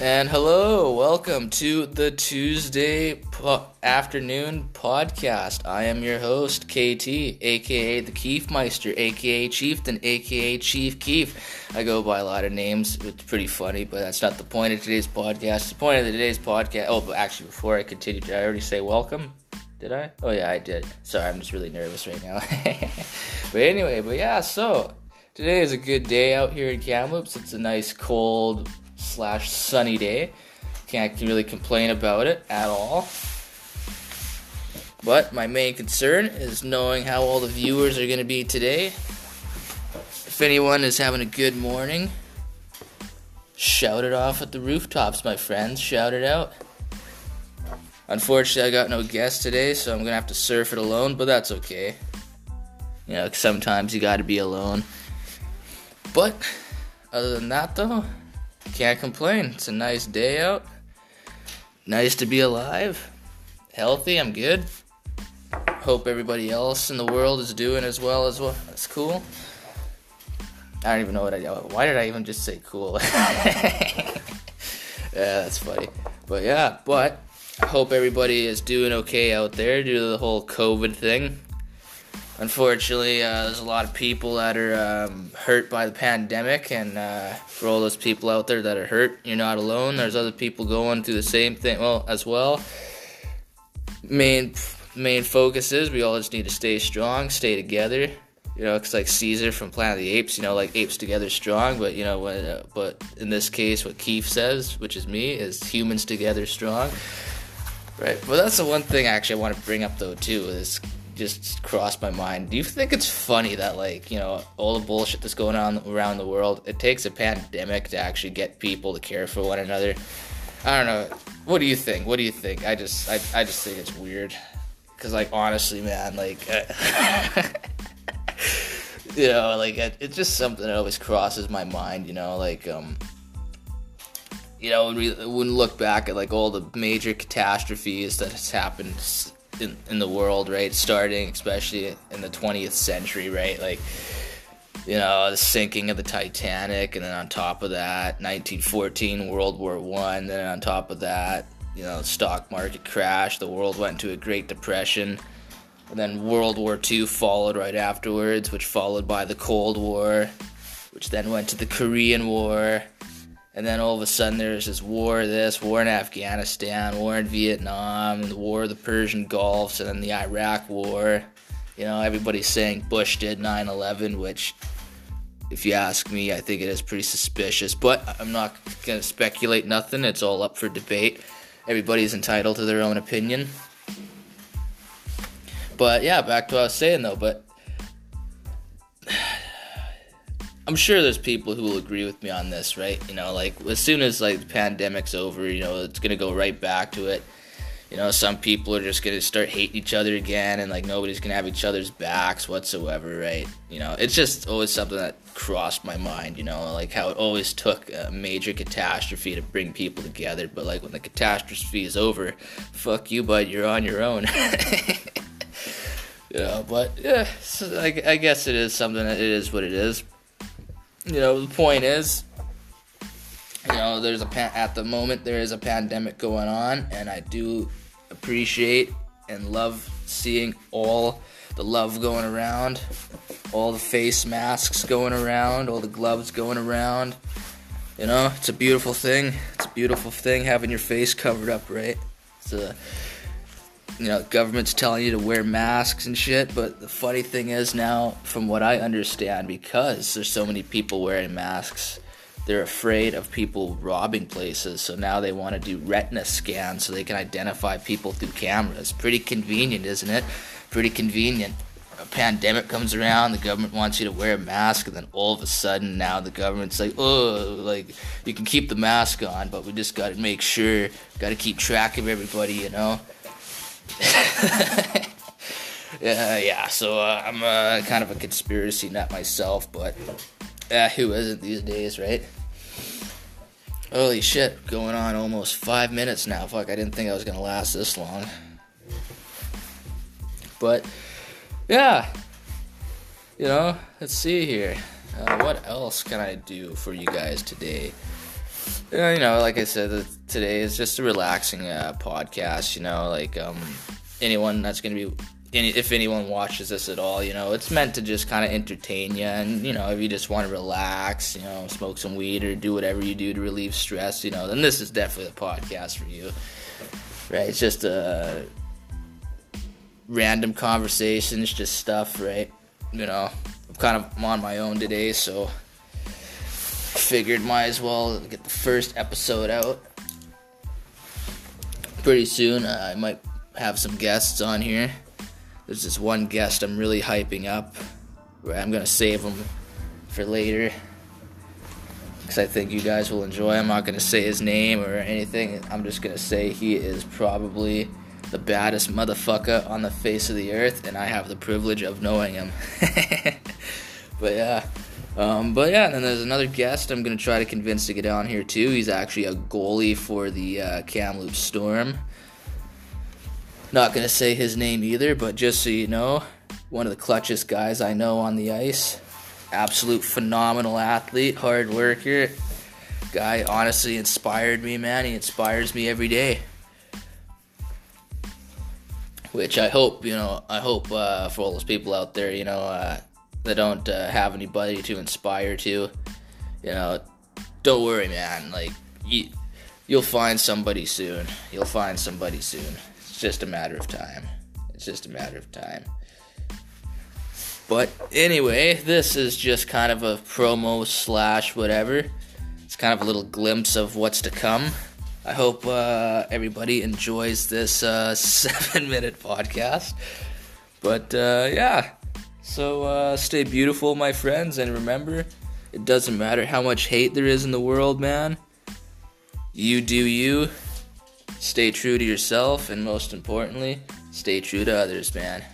And hello, welcome to the Tuesday po- afternoon podcast. I am your host, KT, aka the Keefmeister, aka Chieftain, aka Chief Keef. I go by a lot of names. It's pretty funny, but that's not the point of today's podcast. The point of today's podcast. Oh, but actually, before I continue, did I already say welcome? Did I? Oh yeah, I did. Sorry, I'm just really nervous right now. but anyway, but yeah, so today is a good day out here in Kamloops. It's a nice cold slash sunny day. Can't really complain about it at all. But my main concern is knowing how all the viewers are going to be today. If anyone is having a good morning, shout it off at the rooftops, my friends. Shout it out. Unfortunately, I got no guests today, so I'm going to have to surf it alone, but that's okay. You know, sometimes you got to be alone. But other than that, though, can't complain. It's a nice day out. Nice to be alive. Healthy, I'm good. Hope everybody else in the world is doing as well as well. That's cool. I don't even know what I. Why did I even just say cool? yeah, that's funny. But yeah, but I hope everybody is doing okay out there due to the whole COVID thing. Unfortunately, uh, there's a lot of people that are um, hurt by the pandemic, and uh, for all those people out there that are hurt, you're not alone. There's other people going through the same thing, well, as well. Main main focus is we all just need to stay strong, stay together. You know, it's like Caesar from Planet of the Apes. You know, like apes together strong, but you know, when, uh, but in this case, what Keith says, which is me, is humans together strong. Right. Well, that's the one thing I actually I want to bring up though too is just crossed my mind. Do you think it's funny that like you know all the bullshit that's going on around the world? It takes a pandemic to actually get people to care for one another. I don't know. What do you think? What do you think? I just I, I just think it's weird. Cause like honestly, man, like uh, you know, like it, it's just something that always crosses my mind. You know, like um, you know, when we when look back at like all the major catastrophes that has happened in, in the world, right? Starting especially in the 20th century, right? Like, you know, the sinking of the Titanic, and then on top of that, 1914, World War One. Then on top of that, you know, stock market crash. The world went into a Great Depression. And then World War Two followed right afterwards, which followed by the Cold War, which then went to the Korean War, and then all of a sudden there's this war, this war in Afghanistan, war in Vietnam, the war of the Persian gulf and then the Iraq War. You know, everybody's saying Bush did 9/11, which, if you ask me, I think it is pretty suspicious. But I'm not gonna speculate nothing. It's all up for debate. Everybody's entitled to their own opinion. But yeah, back to what I was saying though. But I'm sure there's people who will agree with me on this, right? You know, like as soon as like the pandemic's over, you know, it's gonna go right back to it. You know, some people are just gonna start hating each other again, and like nobody's gonna have each other's backs whatsoever, right? You know, it's just always something that crossed my mind. You know, like how it always took a major catastrophe to bring people together, but like when the catastrophe is over, fuck you, bud, you're on your own. you know, but yeah, so I, I guess it is something that it is what it is you know, the point is, you know, there's a pan- at the moment there is a pandemic going on, and I do appreciate and love seeing all the love going around, all the face masks going around, all the gloves going around. You know, it's a beautiful thing. It's a beautiful thing having your face covered up, right? It's a you know, government's telling you to wear masks and shit. But the funny thing is now, from what I understand, because there's so many people wearing masks, they're afraid of people robbing places. So now they want to do retina scans so they can identify people through cameras. Pretty convenient, isn't it? Pretty convenient. A pandemic comes around, the government wants you to wear a mask, and then all of a sudden now the government's like, oh, like you can keep the mask on, but we just got to make sure, got to keep track of everybody, you know. Yeah, yeah. So uh, I'm uh, kind of a conspiracy nut myself, but uh, who isn't these days, right? Holy shit, going on almost five minutes now. Fuck, I didn't think I was gonna last this long. But yeah, you know, let's see here. Uh, what else can I do for you guys today? You know, like I said, today is just a relaxing uh, podcast. You know, like um, anyone that's gonna be, any, if anyone watches this at all, you know, it's meant to just kind of entertain you, and you know, if you just want to relax, you know, smoke some weed or do whatever you do to relieve stress, you know, then this is definitely the podcast for you. Right? It's just a uh, random conversations, just stuff, right? You know, I'm kind of on my own today, so figured might as well get the first episode out. Pretty soon, uh, I might have some guests on here. There's this one guest I'm really hyping up. I'm gonna save him for later because I think you guys will enjoy. I'm not gonna say his name or anything. I'm just gonna say he is probably the baddest motherfucker on the face of the earth, and I have the privilege of knowing him. but yeah. Um, but yeah, and then there's another guest I'm gonna try to convince to get on here too. He's actually a goalie for the uh, Kamloops Storm. Not gonna say his name either, but just so you know, one of the clutchest guys I know on the ice. Absolute phenomenal athlete, hard worker. Guy honestly inspired me, man. He inspires me every day. Which I hope, you know, I hope uh, for all those people out there, you know, uh, that don't uh, have anybody to inspire to, you know, don't worry, man. Like you, you'll find somebody soon. You'll find somebody soon. It's just a matter of time. It's just a matter of time. But anyway, this is just kind of a promo slash whatever. It's kind of a little glimpse of what's to come. I hope uh, everybody enjoys this uh, seven minute podcast. But uh, yeah, so uh, stay beautiful, my friends, and remember, it doesn't matter how much hate there is in the world, man. You do you. Stay true to yourself, and most importantly, stay true to others, man.